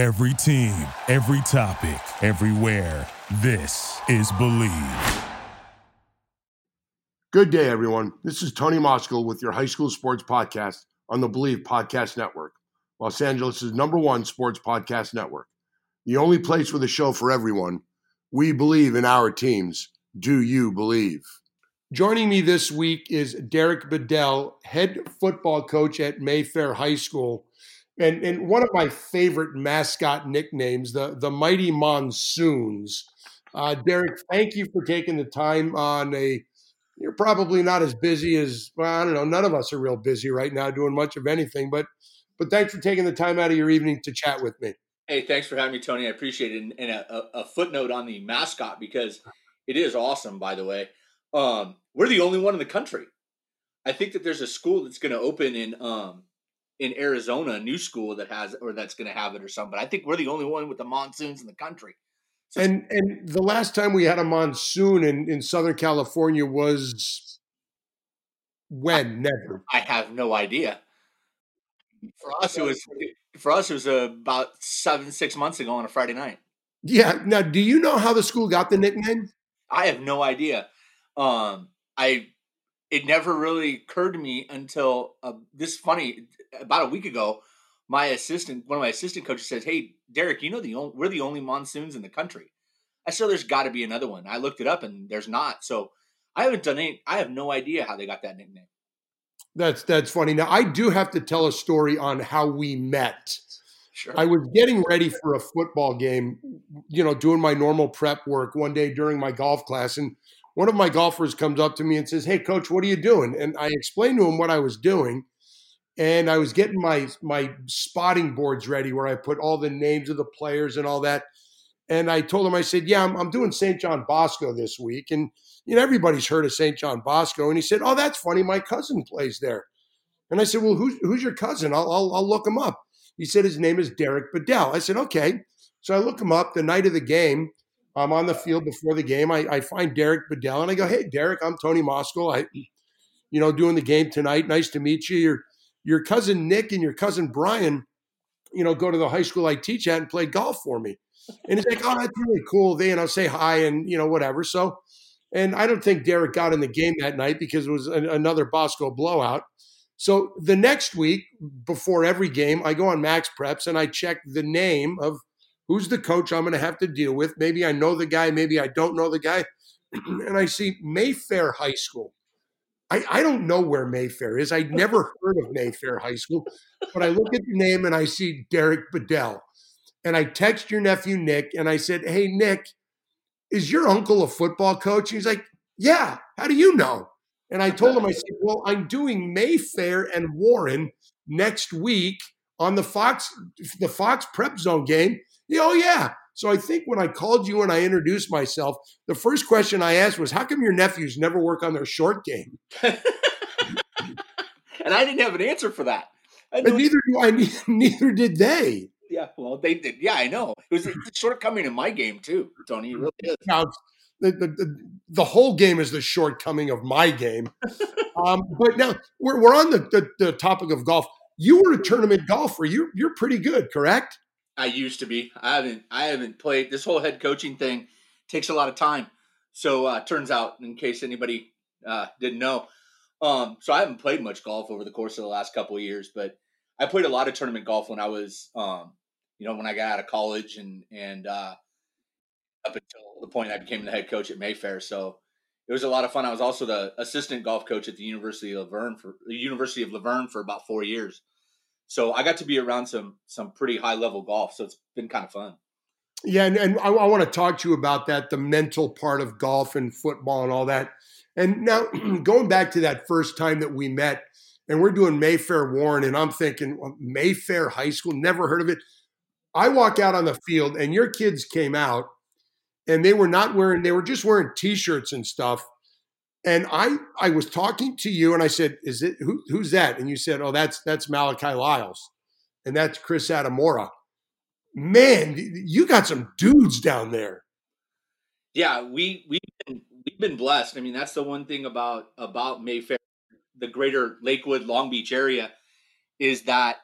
Every team, every topic, everywhere. This is Believe. Good day, everyone. This is Tony Moskal with your high school sports podcast on the Believe Podcast Network, Los Angeles' number one sports podcast network. The only place with a show for everyone. We believe in our teams. Do you believe? Joining me this week is Derek Bedell, head football coach at Mayfair High School and and one of my favorite mascot nicknames, the the Mighty Monsoons. Uh, Derek, thank you for taking the time on a. You're probably not as busy as well. I don't know. None of us are real busy right now doing much of anything, but but thanks for taking the time out of your evening to chat with me. Hey, thanks for having me, Tony. I appreciate it. And, a, a, footnote on the mascot because it is awesome. By the way, um, we're the only one in the country. I think that there's a school that's going to open in um, in Arizona, a new school that has or that's going to have it or something. But I think we're the only one with the monsoons in the country. So and and the last time we had a monsoon in in Southern California was when? I, Never. I have no idea. For us, it was for us it was about seven six months ago on a Friday night. Yeah. Now, do you know how the school got the nickname? I have no idea. Um, I it never really occurred to me until uh, this funny about a week ago, my assistant, one of my assistant coaches says, "Hey, Derek, you know the only, we're the only monsoons in the country." I said, "There's got to be another one." I looked it up, and there's not. So I haven't done any. I have no idea how they got that nickname. That's that's funny. Now I do have to tell a story on how we met. Sure. I was getting ready for a football game, you know, doing my normal prep work one day during my golf class, and one of my golfers comes up to me and says, "Hey, coach, what are you doing?" And I explained to him what I was doing and I was getting my my spotting boards ready where I put all the names of the players and all that. And I told him, I said, "Yeah, I'm, I'm doing St. John Bosco this week, and you know everybody's heard of St. John Bosco." And he said, "Oh, that's funny. My cousin plays there." And I said, "Well, who's who's your cousin? I'll I'll, I'll look him up." He said his name is Derek Bedell. I said, "Okay." So I look him up the night of the game. I'm on the field before the game. I, I find Derek Bedell and I go, "Hey, Derek, I'm Tony Moskal. I, you know, doing the game tonight. Nice to meet you. You're your cousin Nick and your cousin Brian, you know, go to the high school I teach at and play golf for me. And he's like, oh, that's really cool. They, and I'll say hi and, you know, whatever. So, and I don't think Derek got in the game that night because it was a, another Bosco blowout. So the next week, before every game, I go on Max Preps and I check the name of who's the coach I'm going to have to deal with. Maybe I know the guy, maybe I don't know the guy. and I see Mayfair High School. I, I don't know where Mayfair is. I'd never heard of Mayfair High School, but I look at the name and I see Derek Bedell. And I text your nephew Nick and I said, Hey, Nick, is your uncle a football coach? he's like, Yeah. How do you know? And I told him, I said, Well, I'm doing Mayfair and Warren next week on the Fox, the Fox Prep Zone game. Oh, yeah. So I think when I called you and I introduced myself, the first question I asked was, "How come your nephews never work on their short game?" and I didn't have an answer for that. But neither do I. Neither did they. Yeah, well, they did. Yeah, I know. It was a shortcoming in my game too, Tony. It really is. Now, the, the, the, the, whole game is the shortcoming of my game. um, but now we're, we're on the, the, the topic of golf. You were a tournament golfer. You you're pretty good, correct? I used to be. I haven't. I haven't played. This whole head coaching thing takes a lot of time. So uh, turns out, in case anybody uh, didn't know, um, so I haven't played much golf over the course of the last couple of years. But I played a lot of tournament golf when I was, um, you know, when I got out of college and and uh, up until the point I became the head coach at Mayfair. So it was a lot of fun. I was also the assistant golf coach at the University of La Verne for the University of La Verne for about four years. So I got to be around some some pretty high level golf. So it's been kind of fun. Yeah, and, and I, I want to talk to you about that, the mental part of golf and football and all that. And now going back to that first time that we met, and we're doing Mayfair Warren, and I'm thinking Mayfair High School, never heard of it. I walk out on the field, and your kids came out, and they were not wearing, they were just wearing t-shirts and stuff. And I I was talking to you and I said, "Is it who, who's that?" And you said, "Oh, that's that's Malachi Lyles, and that's Chris Adamora." Man, you got some dudes down there. Yeah, we we've been, we've been blessed. I mean, that's the one thing about about Mayfair, the greater Lakewood, Long Beach area, is that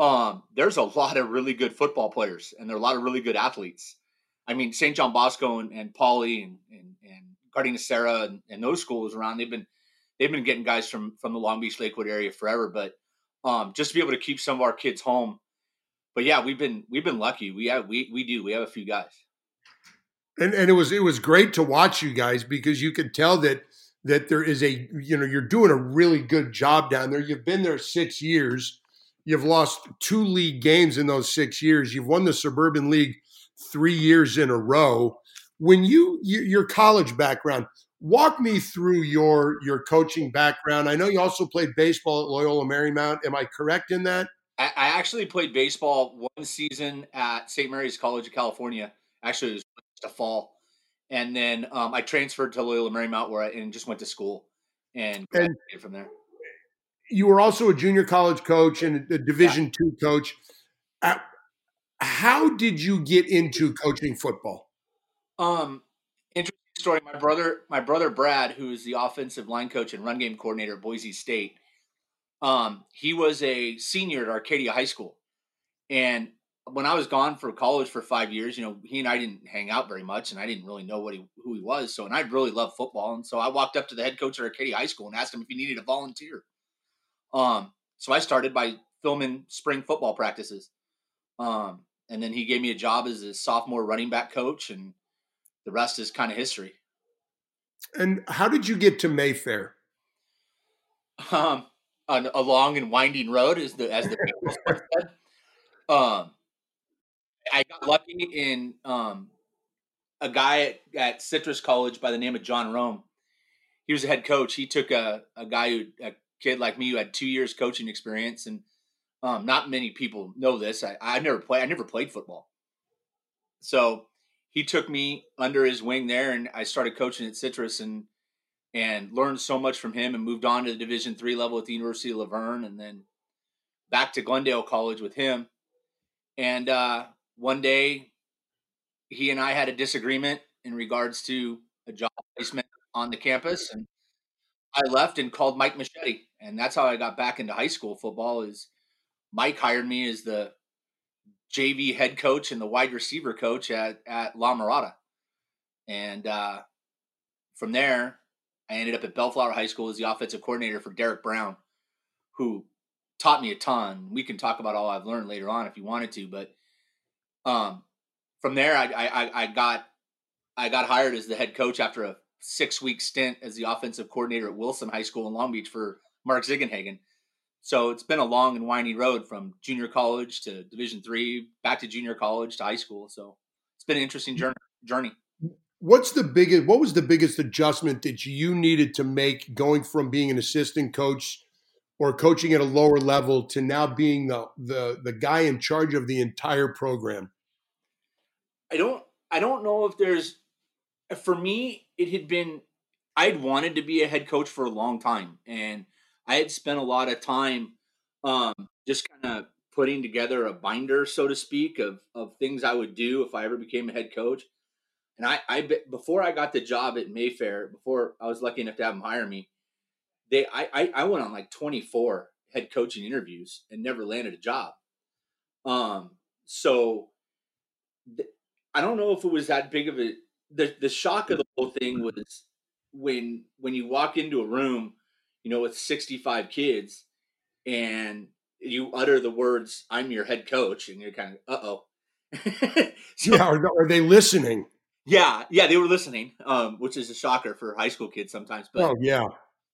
um, there's a lot of really good football players and there are a lot of really good athletes. I mean, St. John Bosco and, and Poly and, and, and Gardena Serra and, and, those schools around, they've been they've been getting guys from from the Long Beach Lakewood area forever. But um, just to be able to keep some of our kids home. But yeah, we've been we've been lucky. We have we we do we have a few guys. And and it was it was great to watch you guys because you could tell that that there is a you know you're doing a really good job down there. You've been there six years. You've lost two league games in those six years. You've won the Suburban League three years in a row. When you your college background, walk me through your your coaching background. I know you also played baseball at Loyola Marymount. Am I correct in that? I, I actually played baseball one season at St. Mary's College of California. Actually, it was a fall and then um, I transferred to Loyola Marymount where I and just went to school and, and from there. You were also a junior college coach and a Division yeah. two coach. Uh, how did you get into coaching football? Um, interesting story. My brother, my brother Brad, who is the offensive line coach and run game coordinator at Boise State, um, he was a senior at Arcadia High School, and when I was gone for college for five years, you know, he and I didn't hang out very much, and I didn't really know what he who he was. So, and I really loved football, and so I walked up to the head coach at Arcadia High School and asked him if he needed a volunteer. Um, so I started by filming spring football practices, um, and then he gave me a job as a sophomore running back coach, and the rest is kind of history. And how did you get to Mayfair? Um, a long and winding road, as the as the people said. Um, I got lucky in um, a guy at, at, Citrus College by the name of John Rome. He was a head coach. He took a, a guy who a kid like me who had two years coaching experience, and um, not many people know this. I, I never played. I never played football, so he took me under his wing there, and I started coaching at Citrus, and and learned so much from him, and moved on to the Division three level at the University of La Verne, and then back to Glendale College with him. And uh, one day he and I had a disagreement in regards to a job placement on the campus and I left and called Mike Moschetti and that's how I got back into high school football is Mike hired me as the JV head coach and the wide receiver coach at, at La Mirada. And uh, from there, I ended up at Bellflower High School as the offensive coordinator for Derek Brown, who taught me a ton. We can talk about all I've learned later on if you wanted to, but um, from there, I, I, I got I got hired as the head coach after a six week stint as the offensive coordinator at Wilson High School in Long Beach for Mark Ziegenhagen. So it's been a long and winding road from junior college to Division three, back to junior college to high school. So it's been an interesting journey. What's the biggest? What was the biggest adjustment that you needed to make going from being an assistant coach or coaching at a lower level to now being the the the guy in charge of the entire program? I don't I don't know if there's for me it had been I'd wanted to be a head coach for a long time and I had spent a lot of time um, just kind of putting together a binder so to speak of of things I would do if I ever became a head coach. And I I before I got the job at Mayfair, before I was lucky enough to have them hire me, they I, I, I went on like 24 head coaching interviews and never landed a job. Um, so th- I don't know if it was that big of a the the shock of the whole thing was when when you walk into a room, you know, with 65 kids and you utter the words "I'm your head coach" and you're kind of uh oh. so, yeah, are, are, they listening? Yeah, yeah, they were listening, um, which is a shocker for high school kids sometimes. But oh yeah,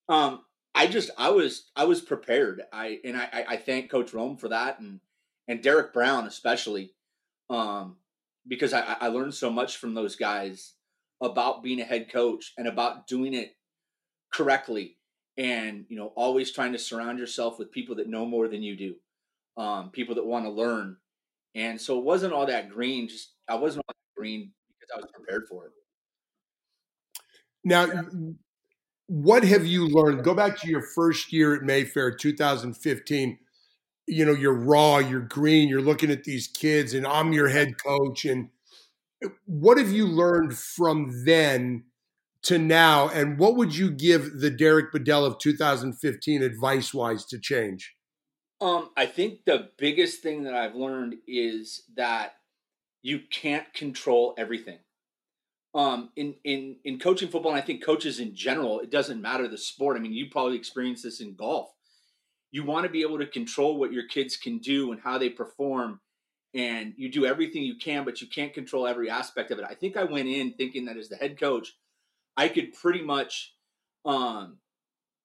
um, I just I was I was prepared. I and I I thank Coach Rome for that and and Derek Brown especially, um, because I I learned so much from those guys about being a head coach and about doing it correctly and you know always trying to surround yourself with people that know more than you do um, people that want to learn and so it wasn't all that green just i wasn't all that green because i was prepared for it now what have you learned? Go back to your first year at Mayfair, 2015. You know, you're raw, you're green, you're looking at these kids, and I'm your head coach. And uh, what have you learned from then to now? And what would you give the Derek Bedell of 2015 advice wise to change? Um, I think the biggest thing that I've learned is that you can't control everything. Um, in in in coaching football, and I think coaches in general, it doesn't matter the sport. I mean, you probably experienced this in golf. You want to be able to control what your kids can do and how they perform, and you do everything you can, but you can't control every aspect of it. I think I went in thinking that as the head coach, I could pretty much um,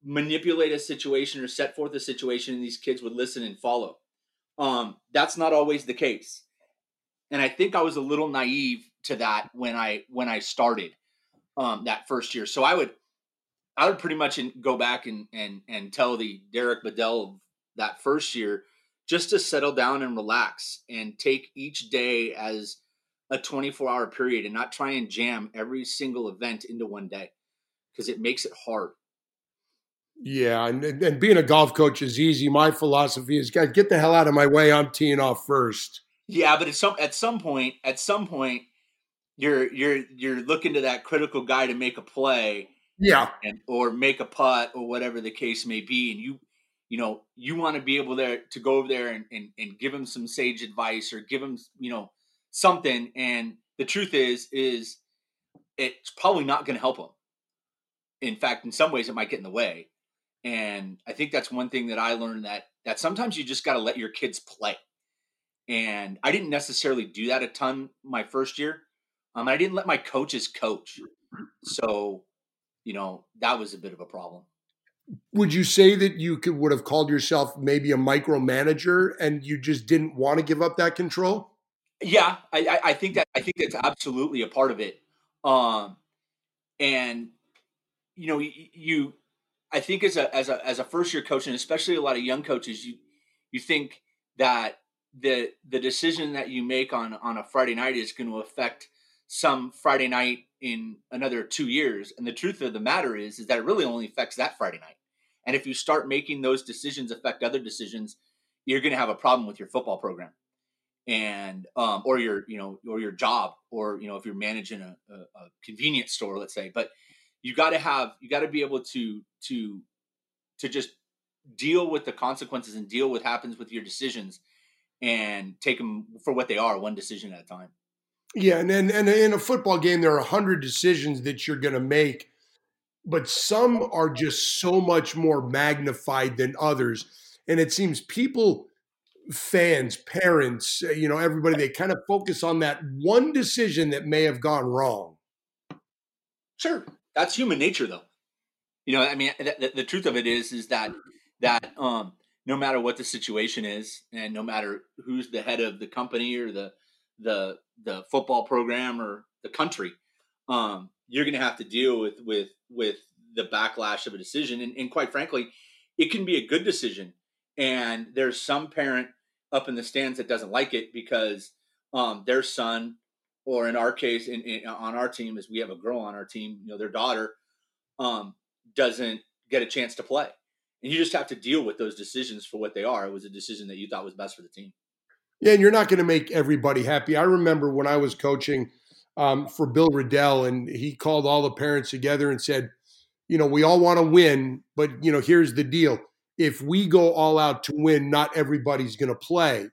manipulate a situation or set forth a situation and these kids would listen and follow. Um, that's not always the case. And I think I was a little naive to that when I when I started um, that first year. So I would I would pretty much go back and and and tell the Derek Bedell that first year just to settle down and relax and take each day as a 24 hour period and not try and jam every single event into one day because it makes it hard. Yeah, and, and being a golf coach is easy. My philosophy is, guys, get the hell out of my way. I'm teeing off first. Yeah, but at some at some point, at some point, you're you're you're looking to that critical guy to make a play, yeah, and or make a putt or whatever the case may be, and you you know you want to be able there to go over there and, and and give him some sage advice or give him you know something. And the truth is is it's probably not going to help him. In fact, in some ways, it might get in the way. And I think that's one thing that I learned that that sometimes you just got to let your kids play. And I didn't necessarily do that a ton my first year. Um, I didn't let my coaches coach. So, you know, that was a bit of a problem. Would you say that you could would have called yourself maybe a micromanager and you just didn't want to give up that control? Yeah, I, I think that I think that's absolutely a part of it. Um, and you know, you I think as a as a as a first year coach, and especially a lot of young coaches, you you think that the the decision that you make on on a Friday night is going to affect some Friday night in another two years. And the truth of the matter is, is that it really only affects that Friday night. And if you start making those decisions affect other decisions, you're going to have a problem with your football program, and um, or your you know or your job, or you know if you're managing a, a, a convenience store, let's say. But you got to have you got to be able to to to just deal with the consequences and deal with happens with your decisions and take them for what they are one decision at a time yeah and and, and in a football game there are a hundred decisions that you're going to make but some are just so much more magnified than others and it seems people fans parents you know everybody they kind of focus on that one decision that may have gone wrong sure that's human nature, though. You know, I mean, the, the truth of it is, is that that um, no matter what the situation is, and no matter who's the head of the company or the the the football program or the country, um, you're going to have to deal with with with the backlash of a decision. And, and quite frankly, it can be a good decision. And there's some parent up in the stands that doesn't like it because um, their son or in our case, in, in, on our team, is we have a girl on our team. You know, their daughter um, doesn't get a chance to play, and you just have to deal with those decisions for what they are. It was a decision that you thought was best for the team. Yeah, and you're not going to make everybody happy. I remember when I was coaching um, for Bill Riddell, and he called all the parents together and said, "You know, we all want to win, but you know, here's the deal: if we go all out to win, not everybody's going to play.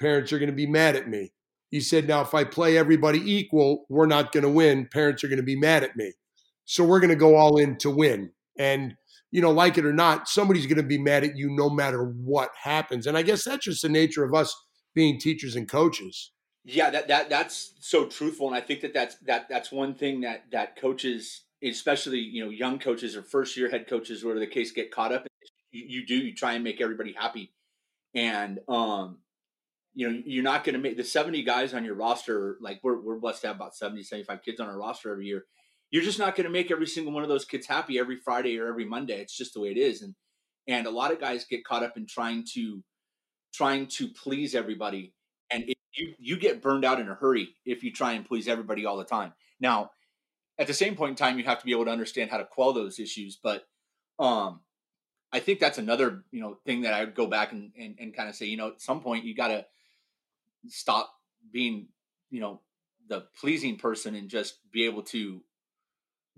Parents are going to be mad at me." He said, now, if I play everybody equal, we're not going to win. Parents are going to be mad at me. So we're going to go all in to win. And, you know, like it or not, somebody's going to be mad at you no matter what happens. And I guess that's just the nature of us being teachers and coaches. Yeah, that, that that's so truthful. And I think that that's, that, that's one thing that, that coaches, especially, you know, young coaches or first year head coaches, whatever the case, get caught up. You, you do, you try and make everybody happy. And, um, you know, you're not going to make the 70 guys on your roster. Like we're, we're blessed to have about 70, 75 kids on our roster every year. You're just not going to make every single one of those kids happy every Friday or every Monday. It's just the way it is. And, and a lot of guys get caught up in trying to, trying to please everybody. And it, you, you get burned out in a hurry if you try and please everybody all the time. Now, at the same point in time, you have to be able to understand how to quell those issues. But, um, I think that's another, you know, thing that I would go back and, and, and kind of say, you know, at some point you got to, stop being, you know, the pleasing person and just be able to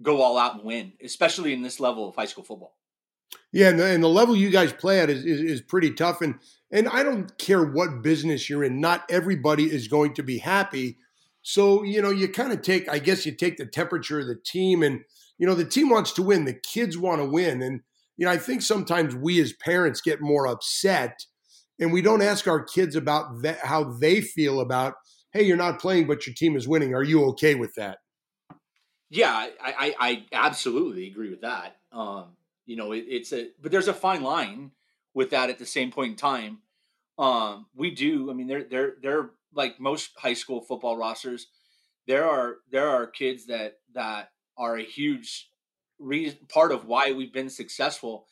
go all out and win, especially in this level of high school football. Yeah, and the, and the level you guys play at is, is, is pretty tough. And and I don't care what business you're in. Not everybody is going to be happy. So you know, you kind of take. I guess you take the temperature of the team, and you know, the team wants to win. The kids want to win, and you know, I think sometimes we as parents get more upset, and we don't ask our kids about that, how they feel about. Hey, you're not playing, but your team is winning. Are you okay with that? Yeah, I, I, I absolutely agree with that. Um, you know, it, it's a but there's a fine line with that at the same point in time. Um, we do. I mean, they're they're they're like most high school football rosters. There are there are kids that that are a huge reason part of why we've been successful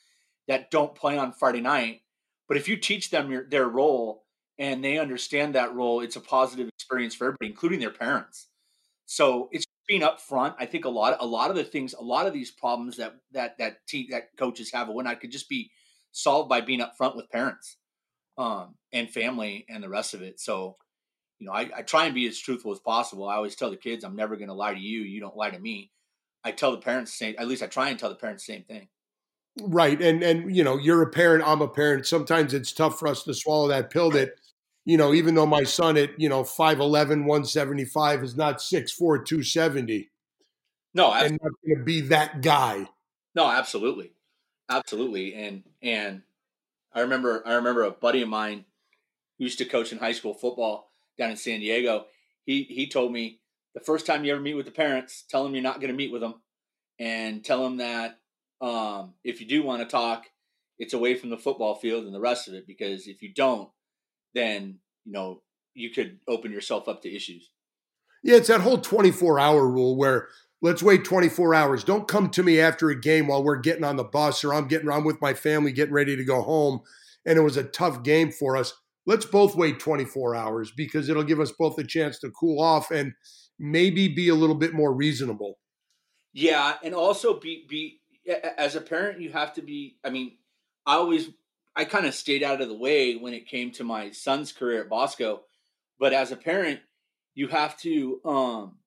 that don't play on Friday night. But if you teach them your, their role and they understand that role, it's a positive experience for everybody, including their parents. So it's being upfront. I think a lot, a lot of the things, a lot of these problems that that that team that coaches have when I could just be solved by being upfront with parents, um, and family and the rest of it. So, you know, I, I try and be as truthful as possible. I always tell the kids, I'm never going to lie to you. You don't lie to me. I tell the parents the same. At least I try and tell the parents the same thing. Right, and and you know, you're a parent. I'm a parent. Sometimes it's tough for us to swallow that pill. That you know, even though my son at you know 5'11", 175 is not 6'4", 270. No, absolutely. and not going to be that guy. No, absolutely, absolutely. And and I remember I remember a buddy of mine who used to coach in high school football down in San Diego. He he told me the first time you ever meet with the parents, tell them you're not going to meet with them, and tell them that um, if you do want to talk, it's away from the football field and the rest of it. Because if you don't, then you know you could open yourself up to issues. Yeah, it's that whole 24 hour rule where let's wait 24 hours. Don't come to me after a game while we're getting on the bus or I'm getting on with my family getting ready to go home and it was a tough game for us. Let's both wait 24 hours because it'll give us both a chance to cool off and maybe be a little bit more reasonable. Yeah, and also be be as a parent you have to be I mean, I always I kind of stayed out of the way when it came to my son's career at Bosco, but as a parent, you have to um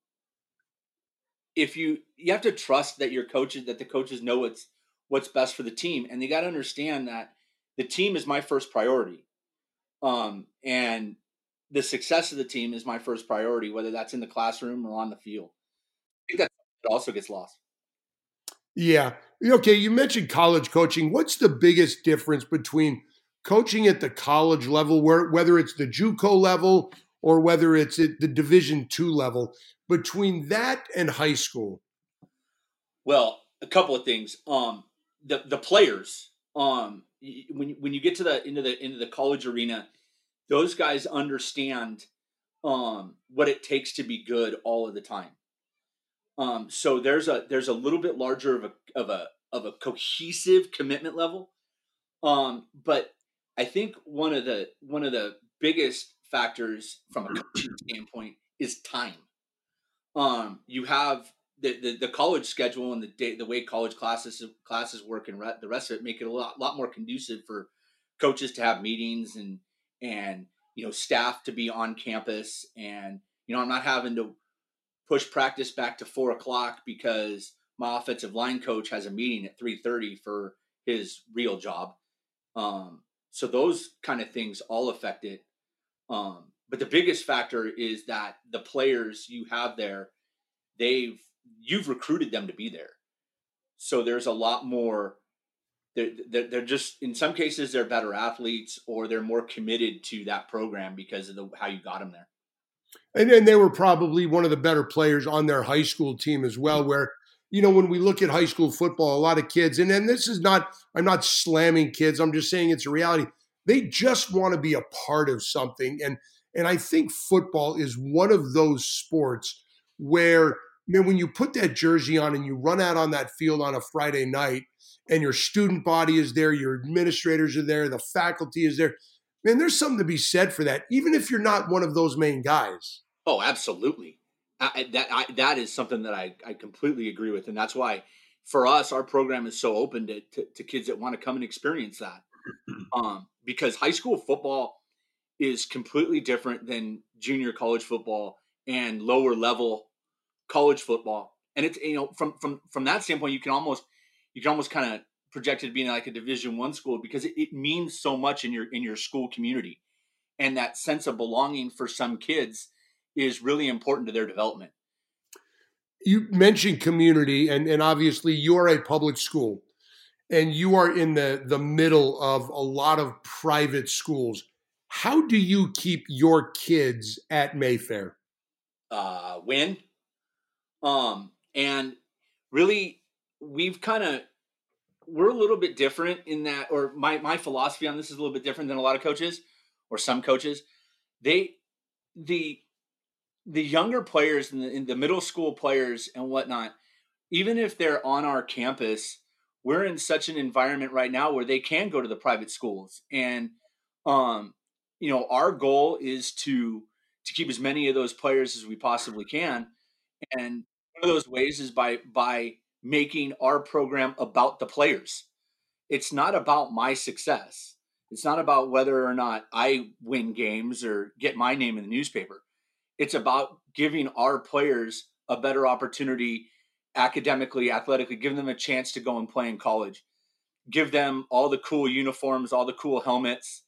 if you you have to trust that your coaches that the coaches know what's what's best for the team and they got to understand that the team is my first priority um and the success of the team is my first priority whether that's in the classroom or on the field i think that also gets lost yeah. Okay. You mentioned college coaching. What's the biggest difference between coaching at the college level, where whether it's the JUCO level or whether it's at the Division two level, between that and high school? Well, a couple of things. Um, the the players. Um, when when you get to the into the into the college arena, those guys understand um what it takes to be good all of the time. Um, so there's a there's a little bit larger of a of a of a cohesive commitment level. Um, but I think one of the one of the biggest factors from a coaching standpoint is time. Um, you have the, the, the college schedule and the day, the way college classes classes work and re- the rest of it make it a lot lot more conducive for coaches to have meetings and and you know staff to be on campus and you know I'm not having to push practice back to four o'clock because my offensive line coach has a meeting at 3.30 for his real job. Um, so those kind of things all affect it. Um, but the biggest factor is that the players you have there they've you've recruited them to be there. So there's a lot more they're, they're, just in some cases they're better athletes or they're more committed to that program because of the how you got them there and then they were probably one of the better players on their high school team as well. Where you know when we look at high school football, a lot of kids, and then this is not I'm not slamming kids. I'm just saying it's a reality. They just want to be a part of something, and and I think football is one of those sports where man, when you put that jersey on and you run out on that field on a Friday night, and your student body is there, your administrators are there, the faculty is there man, there's something to be said for that, even if you're not one of those main guys. Oh, absolutely. I, that I, that is something that I, I completely agree with, and that's why for us our program is so open to, to, to kids that want to come and experience that. Um, because high school football is completely different than junior college football and lower level college football, and it's you know from from from that standpoint you can almost you can almost kind of projected to being like a Division One school because it, it means so much in your in your school community, and that sense of belonging for some kids is really important to their development. You mentioned community, and and obviously you're a public school, and you are in the the middle of a lot of private schools. How do you keep your kids at Mayfair? Uh, win, um, and really, we've kind of we're a little bit different in that, or my my philosophy on this is a little bit different than a lot of coaches or some coaches. They the the younger players and the, the middle school players and whatnot, even if they're on our campus, we're in such an environment right now where they can go to the private schools, and um, you know, our goal is to to keep as many of those players as we possibly can, and one of those ways is by by making our program about the players. It's not about my success. It's not about whether or not I win games or get my name in the newspaper. It's about giving our players a better opportunity academically, athletically, give them a chance to go and play in college. Give them all the cool uniforms, all the cool helmets.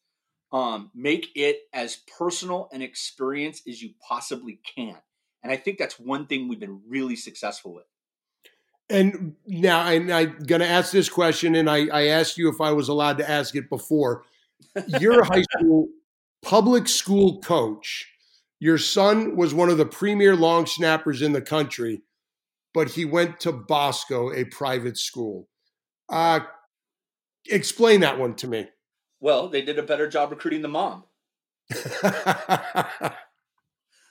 Um, make it as personal an experience as you possibly can. And I think that's one thing we've been really successful with. And now and I'm going to ask this question, and I, I asked you if I was allowed to ask it before. You're a high school public school coach. Your son was one of the premier long snappers in the country, but he went to Bosco, a private school. Uh, explain that one to me. Well, they did a better job recruiting the mom. I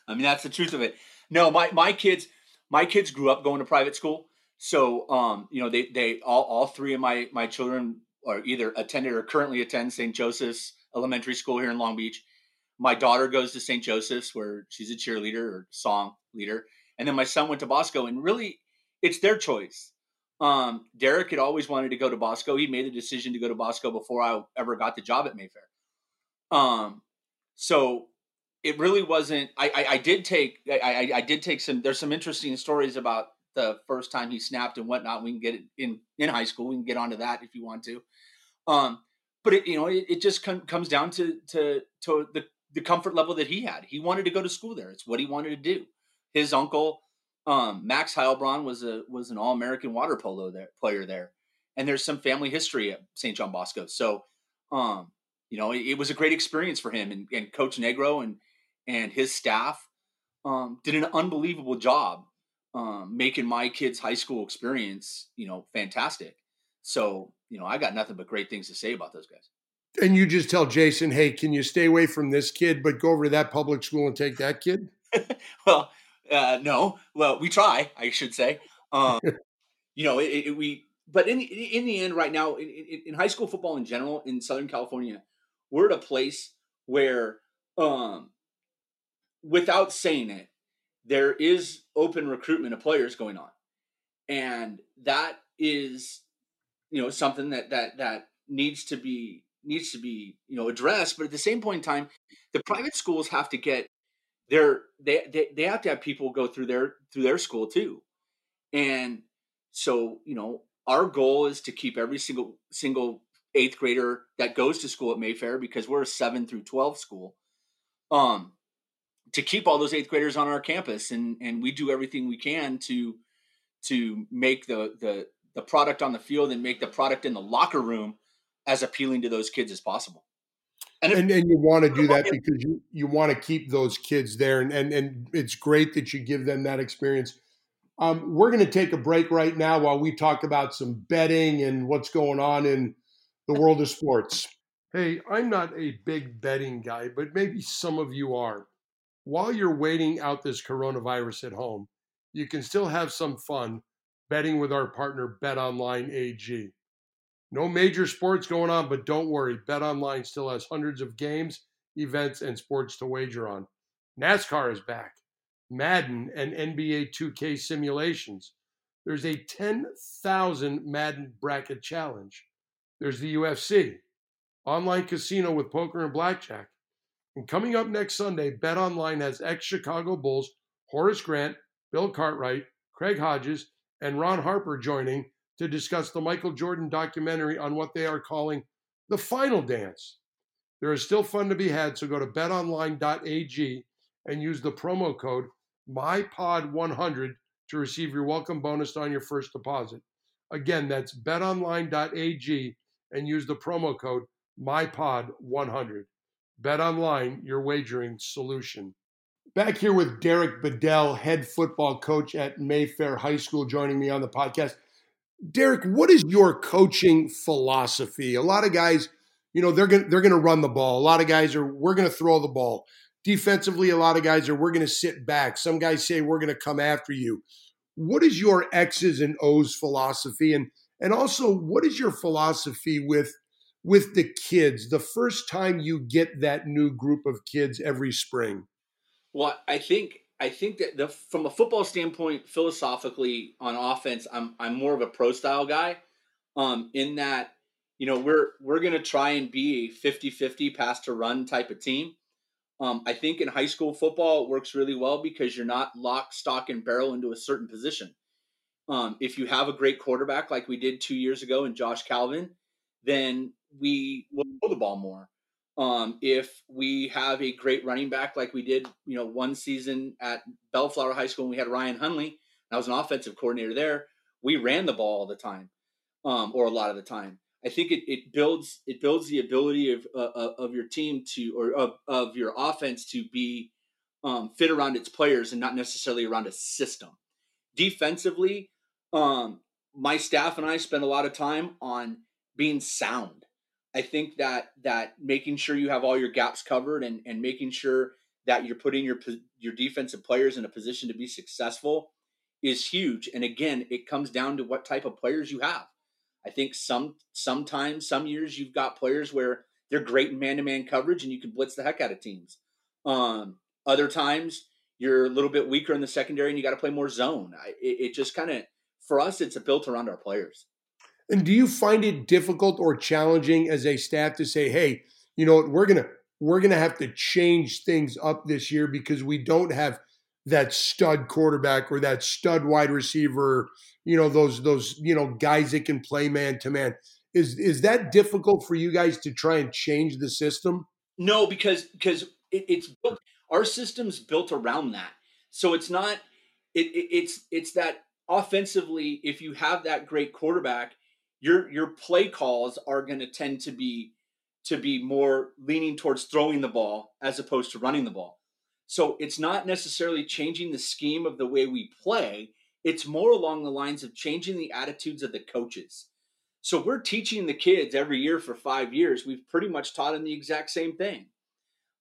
mean, that's the truth of it. No, my my kids, my kids grew up going to private school. So, um, you know, they they all all three of my my children are either attended or currently attend St. Joseph's Elementary School here in Long Beach. My daughter goes to St. Joseph's where she's a cheerleader or song leader, and then my son went to Bosco. And really, it's their choice. Um, Derek had always wanted to go to Bosco. He made the decision to go to Bosco before I ever got the job at Mayfair. Um, so it really wasn't. I, I, I did take I, I, I did take some. There's some interesting stories about the first time he snapped and whatnot. We can get it in in high school. We can get onto that if you want to. Um, but it you know it, it just com- comes down to to to the the comfort level that he had. He wanted to go to school there. It's what he wanted to do. His uncle um, Max Heilbronn was a was an All American water polo there, player there, and there's some family history at St. John Bosco. So, um, you know, it, it, was a great experience for him and, and Coach Negro and and his staff um, did an unbelievable job um, making my kids' high school experience, you know, fantastic. So, you know, I got nothing but great things to say about those guys. And you just tell Jason, hey, can you stay away from this kid, but go over to that public school and take that kid? well, uh, no. Well, we try, I should say. Um, you know, it, it, we, but in in the end, right now, in, in, high school football in general in Southern California, we're at a place where, um, without saying it, there is open recruitment of players going on, and that is, you know, something that that that needs to be needs to be you know addressed. But at the same point in time, the private schools have to get their they, they they have to have people go through their through their school too, and so you know our goal is to keep every single single eighth grader that goes to school at Mayfair because we're a seven through twelve school. Um, to keep all those eighth graders on our campus and and we do everything we can to to make the the the product on the field and make the product in the locker room as appealing to those kids as possible. And, and, and, you want to do that because you, you want to keep those kids there and, and and it's great that you give them that experience. Um, we're going to take a break right now while we talk about some betting and what's going on in the world of sports. Hey i'm not a big betting guy but maybe some of you are while you're waiting out this coronavirus at home, you can still have some fun betting with our partner BetOnline AG. No major sports going on, but don't worry, BetOnline still has hundreds of games, events, and sports to wager on. NASCAR is back, Madden and NBA 2K simulations. There's a 10,000 Madden bracket challenge. There's the UFC, online casino with poker and blackjack and coming up next Sunday, Bet Online has ex Chicago Bulls Horace Grant, Bill Cartwright, Craig Hodges, and Ron Harper joining to discuss the Michael Jordan documentary on what they are calling the final dance. There is still fun to be had, so go to betonline.ag and use the promo code MyPod100 to receive your welcome bonus on your first deposit. Again, that's betonline.ag and use the promo code MyPod100. BetOnline, your wagering solution. Back here with Derek Bedell, head football coach at Mayfair High School, joining me on the podcast. Derek, what is your coaching philosophy? A lot of guys, you know, they're going to, they're going to run the ball. A lot of guys are we're going to throw the ball. Defensively, a lot of guys are we're going to sit back. Some guys say we're going to come after you. What is your X's and O's philosophy and and also what is your philosophy with with the kids the first time you get that new group of kids every spring? Well, I think I think that the from a football standpoint, philosophically on offense, I'm I'm more of a pro style guy. Um, in that, you know, we're we're gonna try and be a 50-50 pass to run type of team. Um, I think in high school football it works really well because you're not lock, stock, and barrel into a certain position. Um, if you have a great quarterback like we did two years ago in Josh Calvin, then we will throw the ball more. Um, if we have a great running back like we did, you know, one season at Bellflower High School, and we had Ryan Hunley. and I was an offensive coordinator there. We ran the ball all the time, um, or a lot of the time. I think it, it builds it builds the ability of uh, of your team to or of, of your offense to be um, fit around its players and not necessarily around a system. Defensively, um, my staff and I spend a lot of time on being sound I think that that making sure you have all your gaps covered and and making sure that you're putting your your defensive players in a position to be successful is huge. And again, it comes down to what type of players you have. I think some sometimes some years you've got players where they're great in man-to-man coverage and you can blitz the heck out of teams. Um, other times you're a little bit weaker in the secondary and you got to play more zone. I, it, it just kind of for us it's built around our players. And do you find it difficult or challenging as a staff to say, "Hey, you know, what, we're gonna we're gonna have to change things up this year because we don't have that stud quarterback or that stud wide receiver, you know, those those you know guys that can play man to man." Is is that difficult for you guys to try and change the system? No, because because it, it's built. Our system's built around that, so it's not. It, it, it's it's that offensively, if you have that great quarterback, your your play calls are going to tend to be to be more leaning towards throwing the ball as opposed to running the ball. So it's not necessarily changing the scheme of the way we play. It's more along the lines of changing the attitudes of the coaches. So we're teaching the kids every year for five years. We've pretty much taught them the exact same thing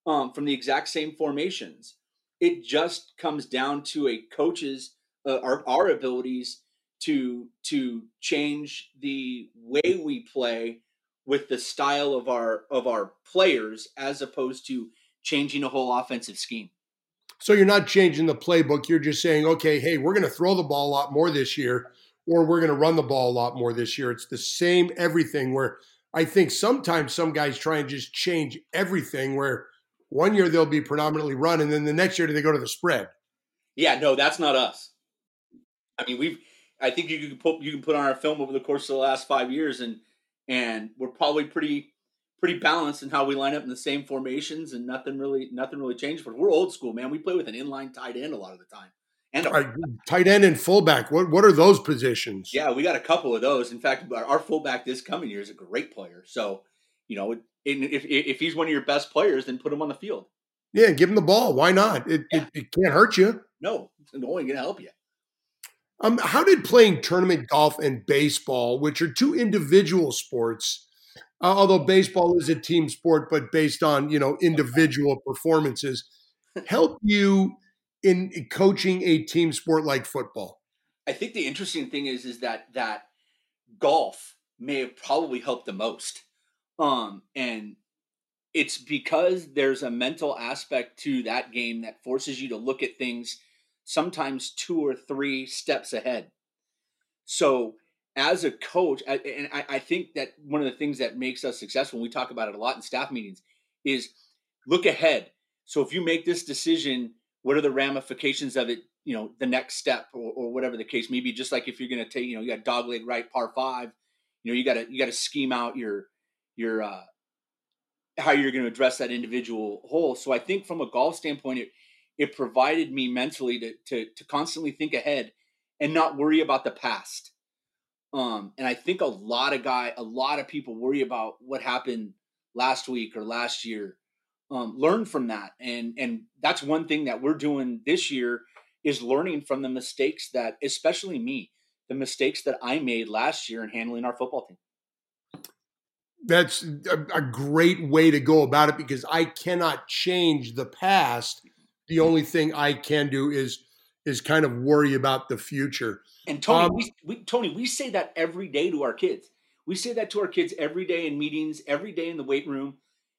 um, from the exact same formations. It just comes down to a coach's uh, our, our abilities to to change the way we play with the style of our of our players as opposed to changing a whole offensive scheme. So you're not changing the playbook. You're just saying, okay, hey, we're going to throw the ball a lot more this year, or we're going to run the ball a lot more this year. It's the same everything. Where I think sometimes some guys try and just change everything. Where one year they'll be predominantly run, and then the next year they go to the spread. Yeah, no, that's not us. I mean, we've I think you can put you can put on our film over the course of the last five years, and and we're probably pretty pretty balanced in how we line up in the same formations, and nothing really nothing really changed. But we're old school, man. We play with an inline tight end a lot of the time, and a, tight end and fullback. What what are those positions? Yeah, we got a couple of those. In fact, our fullback this coming year is a great player. So you know, if if he's one of your best players, then put him on the field. Yeah, give him the ball. Why not? It, yeah. it, it can't hurt you. No, it's only going to help you. Um, how did playing tournament golf and baseball, which are two individual sports, uh, although baseball is a team sport, but based on you know individual performances, help you in coaching a team sport like football? I think the interesting thing is is that that golf may have probably helped the most, um, and it's because there's a mental aspect to that game that forces you to look at things sometimes two or three steps ahead. So, as a coach, and I think that one of the things that makes us successful, and we talk about it a lot in staff meetings, is look ahead. So, if you make this decision what are the ramifications of it you know the next step or, or whatever the case may be just like if you're going to take you know you got dog leg right par five you know you got to you got to scheme out your your uh how you're going to address that individual hole so i think from a golf standpoint it it provided me mentally to to to constantly think ahead and not worry about the past um and i think a lot of guy a lot of people worry about what happened last week or last year um, learn from that and and that's one thing that we're doing this year is learning from the mistakes that, especially me, the mistakes that I made last year in handling our football team. That's a, a, great way to go about it because I cannot change the past. The only thing I can do is is kind of worry about the future. And Tony, um, we, we, Tony, we say that every day to our kids. We say that to our kids every day in meetings, every day in the weight room.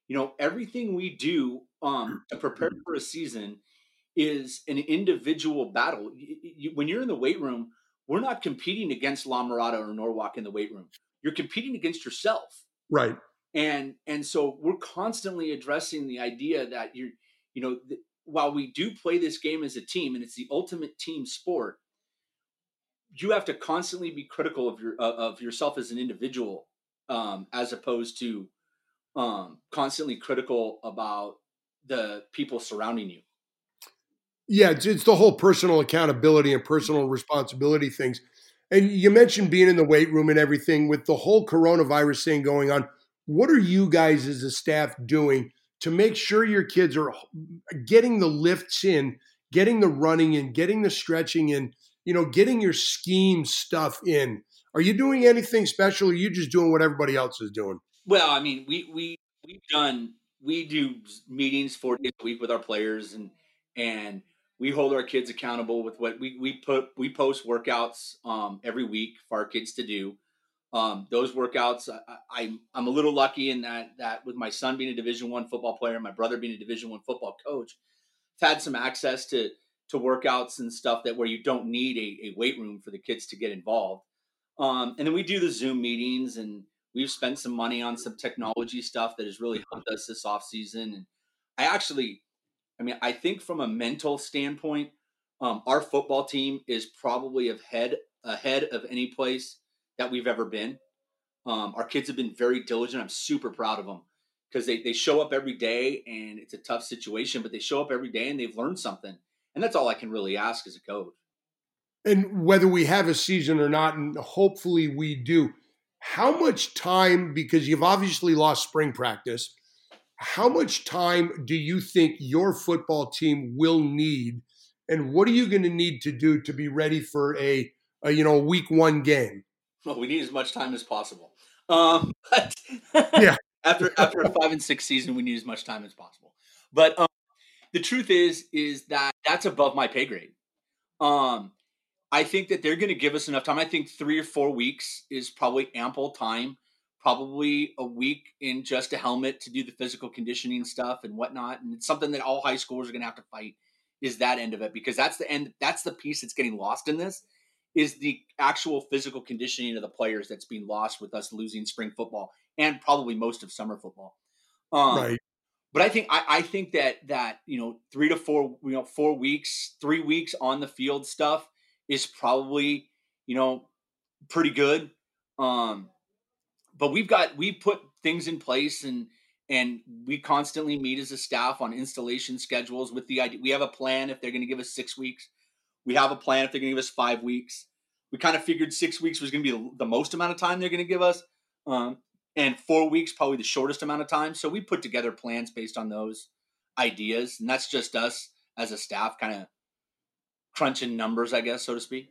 You know, everything we do um, to prepare for a season is an individual battle. You, you, when you're in the weight room, we're not competing against La Mirada or Norwalk in the weight room. You're competing against yourself. Right. And and so we're constantly addressing the idea that you're, you know, th- while we do play this game as a team and it's the ultimate team sport, you have to constantly be critical of your of yourself as an individual, um, as opposed to um, constantly critical about the people surrounding you. Yeah, it's, it's the whole personal accountability and personal responsibility things. And you mentioned being in the weight room and everything with the whole coronavirus thing going on. What are you guys as a staff doing to make sure your kids are getting the lifts in, getting the running in, getting the stretching in, you know, getting your scheme stuff in? Are you doing anything special? Or are you just doing what everybody else is doing? Well, I mean, we we we've done we do meetings four days a week with our players and and we hold our kids accountable with what we we put we post workouts um, every week for our kids to do. Um, those workouts, I, am I'm a little lucky in that that with my son being a Division One football player, my brother being a Division One football coach, I've had some access to to workouts and stuff that where you don't need a, a weight room for the kids to get involved. Um, and then we do the Zoom meetings, and we've spent some money on some technology stuff that has really helped us this off season. And I actually I mean, I think from a mental standpoint, um, our football team is probably ahead ahead of any place that we've ever been. Um, our kids have been very diligent. I'm super proud of them because they, they show up every day and it's a tough situation, but they show up every day and they've learned something. And that's all I can really ask as a coach. And whether we have a season or not, and hopefully we do, how much time, because you've obviously lost spring practice, how much time do you think your football team will need, and what are you going to need to do to be ready for a, a you know week one game? Well, we need as much time as possible. Um, but yeah, after after a five and six season, we need as much time as possible. But um, the truth is, is that that's above my pay grade. Um, I think that they're going to give us enough time. I think three or four weeks is probably ample time probably a week in just a helmet to do the physical conditioning stuff and whatnot. And it's something that all high schoolers are going to have to fight is that end of it because that's the end. That's the piece that's getting lost in this is the actual physical conditioning of the players that's being lost with us losing spring football and probably most of summer football. Um, right. But I think I, I think that that you know three to four you know four weeks three weeks on the field stuff is probably you know pretty good. Um, but we've got we put things in place and and we constantly meet as a staff on installation schedules with the idea we have a plan if they're going to give us six weeks we have a plan if they're going to give us five weeks we kind of figured six weeks was going to be the most amount of time they're going to give us um, and four weeks probably the shortest amount of time so we put together plans based on those ideas and that's just us as a staff kind of crunching numbers i guess so to speak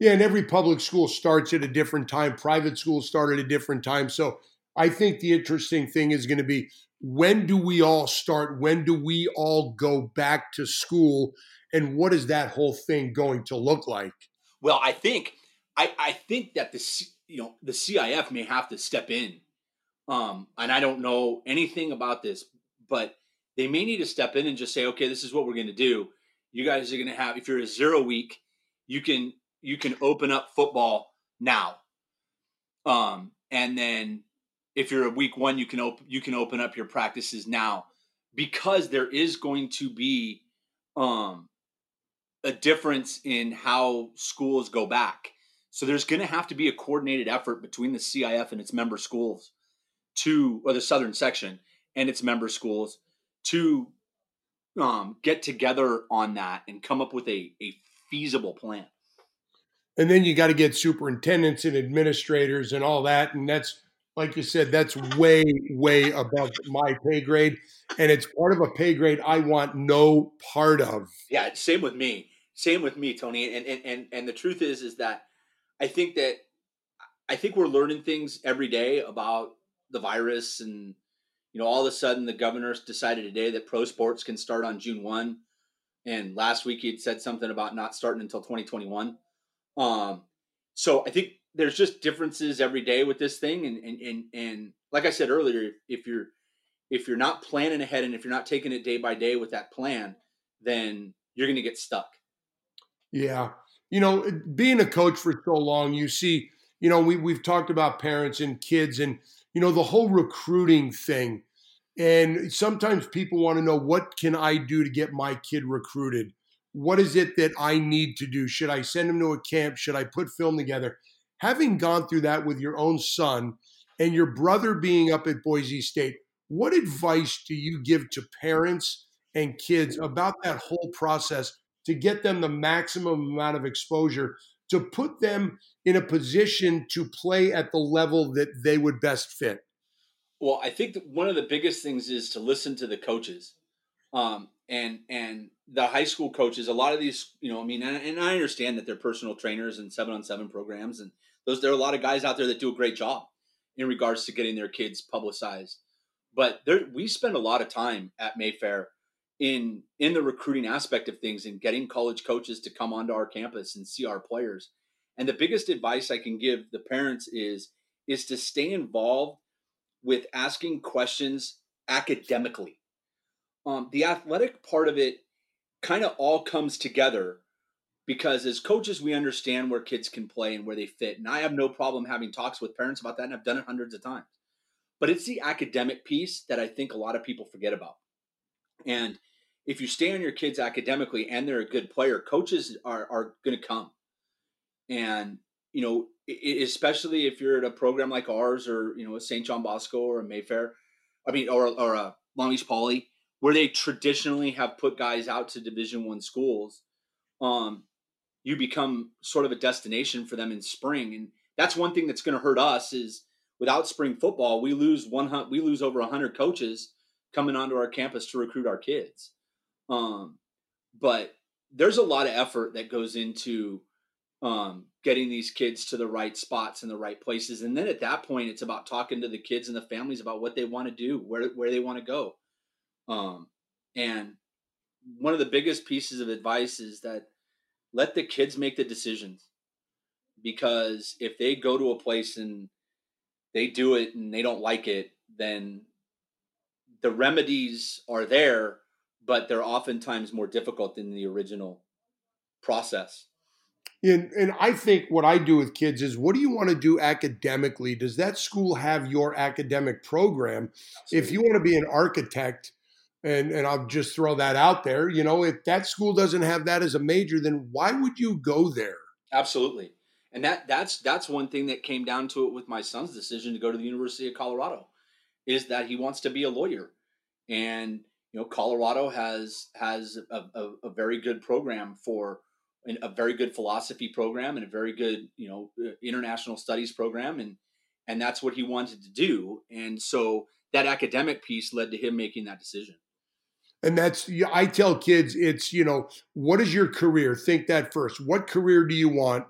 yeah, and every public school starts at a different time. Private schools start at a different time. So I think the interesting thing is going to be when do we all start? When do we all go back to school? And what is that whole thing going to look like? Well, I think I, I think that the you know the CIF may have to step in, um, and I don't know anything about this, but they may need to step in and just say, okay, this is what we're going to do. You guys are going to have if you're a zero week, you can you can open up football now. Um, and then if you're a week one, you can open you can open up your practices now because there is going to be um, a difference in how schools go back. So there's going to have to be a coordinated effort between the CIF and its member schools to, or the Southern section and its member schools to um, get together on that and come up with a, a feasible plan. And then you got to get superintendents and administrators and all that. And that's, like you said, that's way, way above my pay grade. And it's part of a pay grade I want no part of. Yeah, same with me. Same with me, Tony. And and and, and the truth is is that I think that I think we're learning things every day about the virus and you know all of a sudden the governor decided today that pro sports can start on June 1 and last week he'd said something about not starting until 2021 um so I think there's just differences every day with this thing and and and, and like I said earlier if you're if you're not planning ahead and if you're not taking it day by day with that plan then you're going to get stuck yeah you know, being a coach for so long, you see, you know, we we've talked about parents and kids and you know the whole recruiting thing. And sometimes people want to know what can I do to get my kid recruited? What is it that I need to do? Should I send him to a camp? Should I put film together? Having gone through that with your own son and your brother being up at Boise State, what advice do you give to parents and kids about that whole process to get them the maximum amount of exposure to put them in a position to play at the level that they would best fit? Well, I think one of the biggest things is to listen to the coaches, um, and and the high school coaches. A lot of these, you know, I mean, and, and I understand that they're personal trainers and seven on seven programs, and those there are a lot of guys out there that do a great job in regards to getting their kids publicized. But there, we spend a lot of time at Mayfair in in the recruiting aspect of things and getting college coaches to come onto our campus and see our players. And the biggest advice I can give the parents is is to stay involved with asking questions academically. Um, the athletic part of it kind of all comes together because as coaches we understand where kids can play and where they fit and i have no problem having talks with parents about that and i've done it hundreds of times but it's the academic piece that i think a lot of people forget about and if you stay on your kids academically and they're a good player, coaches are are going to come. And you know, especially if you're at a program like ours, or you know, a St. John Bosco or a Mayfair, I mean, or or a Long Beach Poly, where they traditionally have put guys out to Division One schools, um, you become sort of a destination for them in spring, and that's one thing that's going to hurt us is without spring football, we lose one we lose over hundred coaches coming onto our campus to recruit our kids. Um, but there's a lot of effort that goes into um, getting these kids to the right spots and the right places. And then at that point, it's about talking to the kids and the families about what they want to do, where where they want to go. Um, and one of the biggest pieces of advice is that let the kids make the decisions because if they go to a place and they do it and they don't like it, then the remedies are there but they're oftentimes more difficult than the original process. And, and I think what I do with kids is what do you want to do academically? Does that school have your academic program? Absolutely. If you want to be an architect, and, and I'll just throw that out there, you know, if that school doesn't have that as a major, then why would you go there? Absolutely. And that that's that's one thing that came down to it with my son's decision to go to the University of Colorado is that he wants to be a lawyer. And you know, Colorado has has a, a, a very good program for a very good philosophy program and a very good you know uh, international studies program and and that's what he wanted to do and so that academic piece led to him making that decision and that's i tell kids it's you know what is your career think that first what career do you want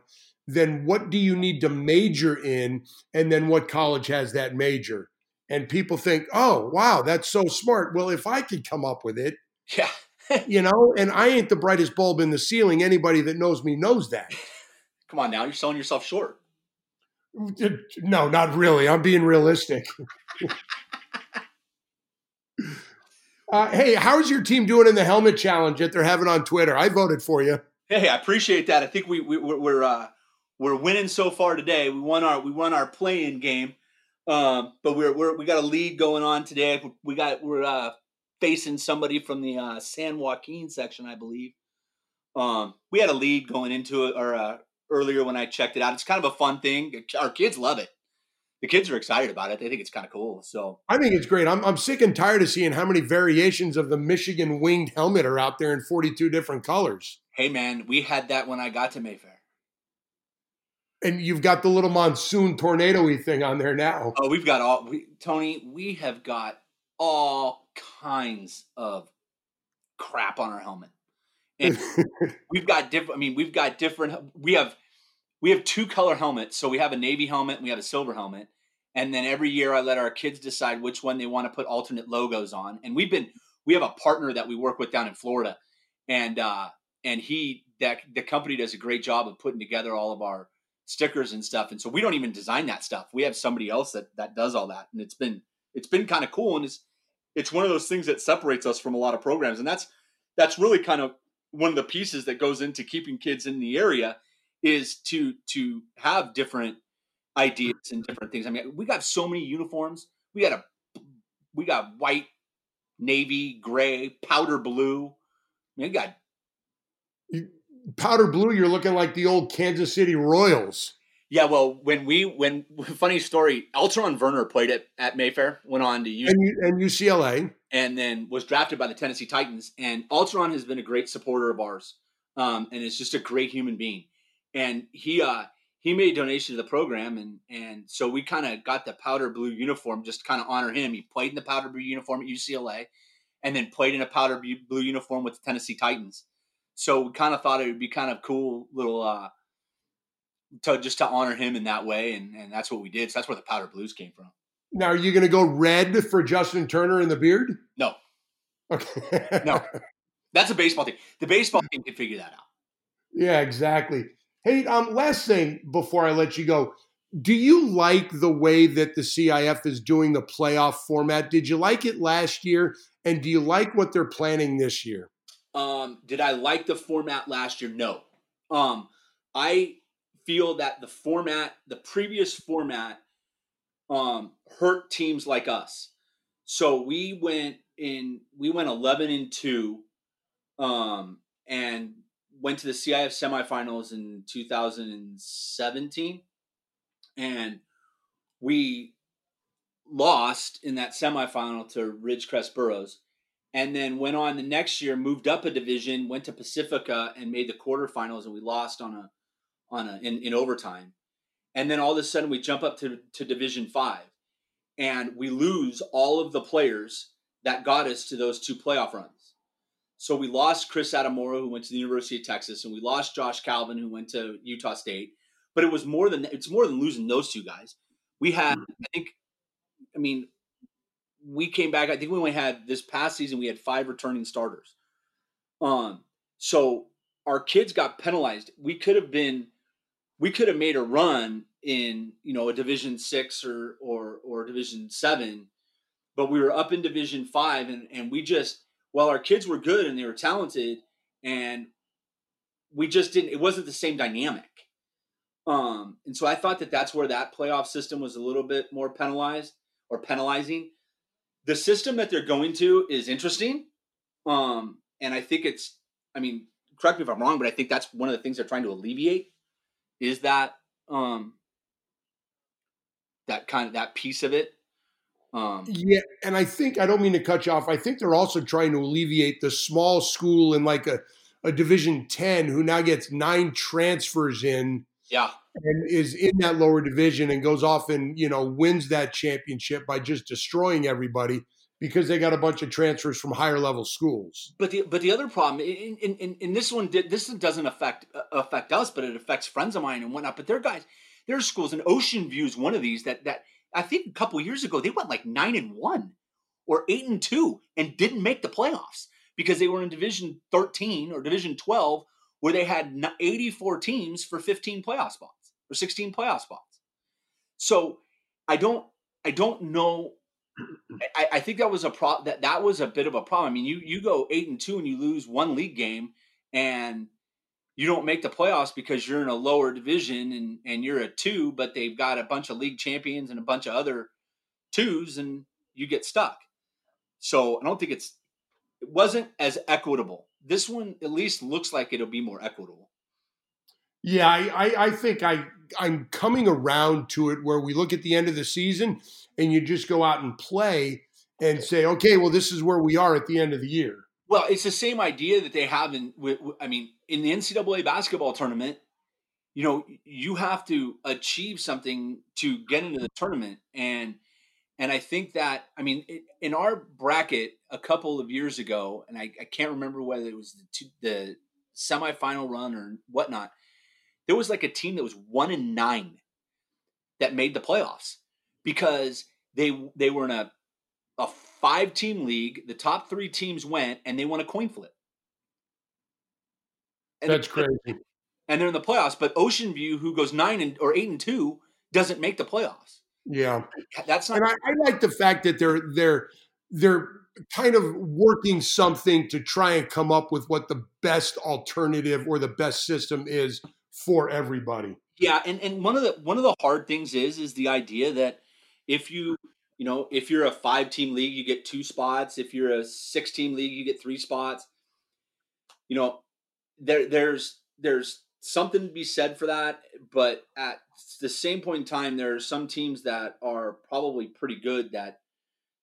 then what do you need to major in and then what college has that major and people think, "Oh, wow, that's so smart." Well, if I could come up with it, yeah, you know, and I ain't the brightest bulb in the ceiling. Anybody that knows me knows that. Come on, now you're selling yourself short. No, not really. I'm being realistic. uh, hey, how's your team doing in the helmet challenge that they're having on Twitter? I voted for you. Hey, I appreciate that. I think we, we we're uh, we're winning so far today. We won our we won our play-in game um, but we're, we're we got a lead going on today. We got we're uh, facing somebody from the uh, San Joaquin section, I believe. Um, we had a lead going into it, or uh, earlier when I checked it out. It's kind of a fun thing. Our kids love it. The kids are excited about it. They think it's kind of cool. So I think it's great. I'm I'm sick and tired of seeing how many variations of the Michigan winged helmet are out there in 42 different colors. Hey man, we had that when I got to Mayfair. And you've got the little monsoon tornado-y thing on there now. Oh, we've got all we, Tony. We have got all kinds of crap on our helmet. And we've got different. I mean, we've got different. We have we have two color helmets. So we have a navy helmet and we have a silver helmet. And then every year I let our kids decide which one they want to put alternate logos on. And we've been we have a partner that we work with down in Florida, and uh, and he that the company does a great job of putting together all of our stickers and stuff. And so we don't even design that stuff. We have somebody else that that does all that, and it's been it's been kind of cool. And it's it's one of those things that separates us from a lot of programs, and that's that's really kind of one of the pieces that goes into keeping kids in the area is to to have different ideas and different things. I mean, we got so many uniforms. We got a we got white, navy, gray, powder blue. I mean, we got powder blue. You're looking like the old Kansas City Royals. Yeah, well, when we when funny story, Alterraun Verner played it at Mayfair, went on to UCLA. And, and, UCLA, and then was drafted by the Tennessee Titans. And Alterraun has been a great supporter of ours, um, and is just a great human being. And he uh, he made a donation to the program, and and so we kind of got the powder blue uniform just to kind of honor him. He played in the powder blue uniform at UCLA, and then played in a powder blue uniform with the Tennessee Titans. So we kind of thought it would be kind of cool little. Uh, to just to honor him in that way, and and that's what we did. So that's where the powder blues came from. Now, are you going to go red for Justin Turner in the beard? No. Okay. no, that's a baseball team. The baseball team can figure that out. Yeah, exactly. Hey, um, last thing before I let you go, do you like the way that the CIF is doing the playoff format? Did you like it last year, and do you like what they're planning this year? Um, did I like the format last year? No. Um, I feel that the format, the previous format, um, hurt teams like us. So we went in, we went 11 and 2, um, and went to the CIF semifinals in 2017. And we lost in that semifinal to Ridgecrest Burroughs. And then went on the next year, moved up a division, went to Pacifica and made the quarterfinals, and we lost on a on a, in, in overtime. And then all of a sudden we jump up to, to Division Five and we lose all of the players that got us to those two playoff runs. So we lost Chris Adamora, who went to the University of Texas, and we lost Josh Calvin, who went to Utah State. But it was more than it's more than losing those two guys. We had, hmm. I think, I mean, we came back. I think we only had this past season. We had five returning starters. Um, so our kids got penalized. We could have been we could have made a run in you know a division six or or or division seven but we were up in division five and and we just well our kids were good and they were talented and we just didn't it wasn't the same dynamic. Um and so i thought that that's where that playoff system was a little bit more penalized or penalizing. The system that they're going to is interesting um and i think it's i mean correct me if i'm wrong but i think that's one of the things they're trying to alleviate is that um that kind of that piece of it um yeah and i think i don't mean to cut you off i think they're also trying to alleviate the small school in like a, a division 10 who now gets nine transfers in yeah and is in that lower division and goes off and you know wins that championship by just destroying everybody because they got a bunch of transfers from higher level schools. But the but the other problem in in, in this one this doesn't affect uh, affect us, but it affects friends of mine and whatnot. But their guys, their schools, and Ocean View is one of these that that I think a couple years ago they went like nine and one or eight and two and didn't make the playoffs because they were in Division thirteen or Division twelve where they had eighty four teams for fifteen playoff spots or sixteen playoff spots. So I don't I don't know I, I, think that was a pro that that was a bit of a problem. I mean, you you go eight and two and you lose one league game, and you don't make the playoffs because you're in a lower division and and you're a two, but they've got a bunch of league champions and a bunch of other twos, and you get stuck. So I don't think it's it wasn't as equitable. This one at least looks like it'll be more equitable. Yeah, I, I, I think I I'm coming around to it where we look at the end of the season and you just go out and play and say, okay, well, this is where we are at the end of the year. Well, it's the same idea that they have in. I mean, in the NCAA basketball tournament, you know, you have to achieve something to get into the tournament, and and I think that I mean, in our bracket a couple of years ago, and I, I can't remember whether it was the, two, the semifinal run or whatnot. There was like a team that was one in nine that made the playoffs because they they were in a a five team league. The top three teams went and they won a coin flip. And That's crazy. And they're in the playoffs, but Ocean View, who goes nine and or eight and two, doesn't make the playoffs. Yeah, that's not. And I, I like the fact that they're they're they're kind of working something to try and come up with what the best alternative or the best system is for everybody. Yeah, and, and one of the one of the hard things is is the idea that if you you know if you're a five team league you get two spots. If you're a six team league you get three spots. You know there there's there's something to be said for that but at the same point in time there are some teams that are probably pretty good that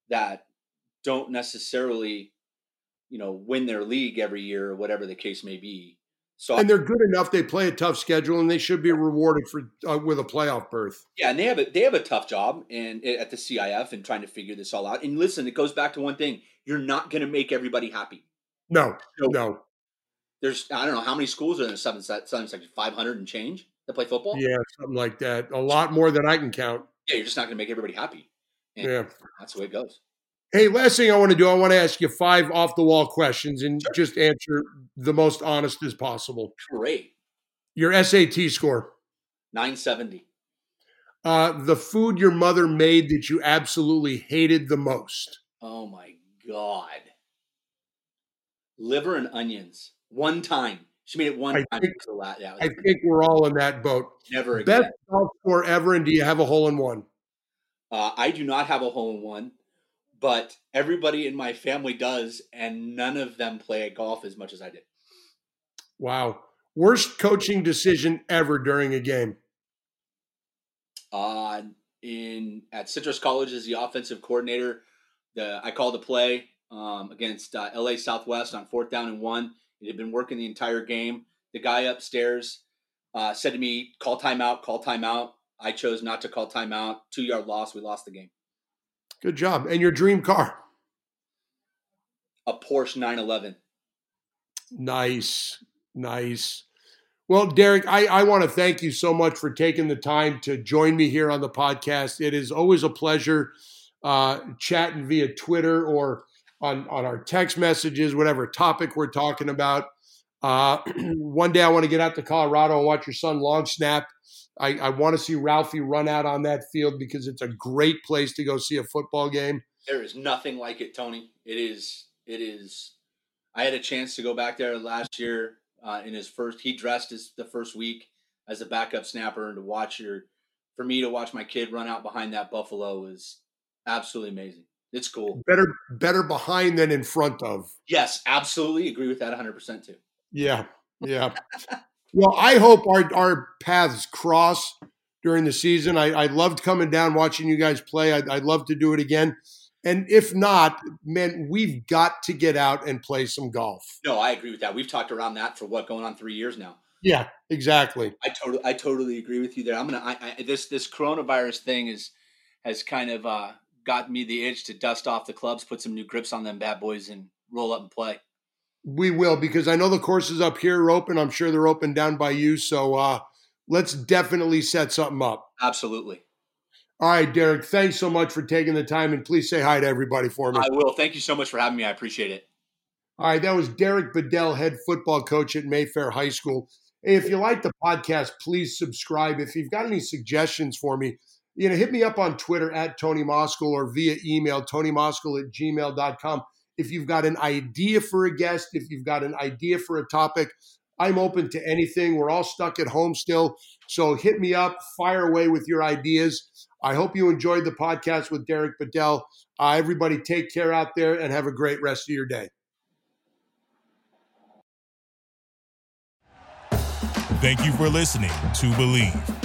that don't necessarily you know win their league every year or whatever the case may be so and they're good enough. They play a tough schedule, and they should be rewarded for uh, with a playoff berth. Yeah, and they have a they have a tough job and at the CIF and trying to figure this all out. And listen, it goes back to one thing: you're not going to make everybody happy. No, so no. There's I don't know how many schools are in the seven seven section five hundred and change that play football. Yeah, something like that. A lot more than I can count. Yeah, you're just not going to make everybody happy. And yeah, that's the way it goes. Hey, last thing I want to do, I want to ask you five off the wall questions and sure. just answer the most honest as possible. Great. Your SAT score? 970. Uh, the food your mother made that you absolutely hated the most? Oh my God. Liver and onions. One time. She made it one I time. Think, yeah, I think we're all in that boat. Never again. Best golf score ever, and do you have a hole in one? Uh, I do not have a hole in one but everybody in my family does, and none of them play golf as much as I did. Wow. Worst coaching decision ever during a game? Uh, in at Citrus College as the offensive coordinator, the I called a play um, against uh, LA Southwest on fourth down and one. It had been working the entire game. The guy upstairs uh, said to me, "Call timeout, call timeout." I chose not to call timeout. Two yard loss. We lost the game. Good job. And your dream car? A Porsche 911. Nice. Nice. Well, Derek, I, I want to thank you so much for taking the time to join me here on the podcast. It is always a pleasure uh, chatting via Twitter or on, on our text messages, whatever topic we're talking about. Uh, one day I want to get out to Colorado and watch your son long snap I, I want to see Ralphie run out on that field because it's a great place to go see a football game. There is nothing like it, Tony. It is. It is. I had a chance to go back there last year uh, in his first. He dressed as the first week as a backup snapper, and to watch your, for me to watch my kid run out behind that buffalo is absolutely amazing. It's cool. Better, better behind than in front of. Yes, absolutely agree with that 100 percent too. Yeah, yeah. Well, I hope our our paths cross during the season. I, I loved coming down watching you guys play. I'd, I'd love to do it again. And if not, man, we've got to get out and play some golf. No, I agree with that. We've talked around that for what going on three years now. Yeah, exactly. I totally, I totally agree with you there. I'm gonna, I, I, this, this coronavirus thing is has kind of uh, got me the itch to dust off the clubs, put some new grips on them bad boys, and roll up and play. We will because I know the courses up here are open. I'm sure they're open down by you. So uh, let's definitely set something up. Absolutely. All right, Derek. Thanks so much for taking the time, and please say hi to everybody for me. I will. Thank you so much for having me. I appreciate it. All right, that was Derek Bedell, head football coach at Mayfair High School. Hey, if you like the podcast, please subscribe. If you've got any suggestions for me, you know, hit me up on Twitter at Tony Moskal or via email, tonymoskal at gmail.com if you've got an idea for a guest, if you've got an idea for a topic, I'm open to anything. We're all stuck at home still. So hit me up, fire away with your ideas. I hope you enjoyed the podcast with Derek Bedell. Uh, everybody, take care out there and have a great rest of your day. Thank you for listening to Bleav.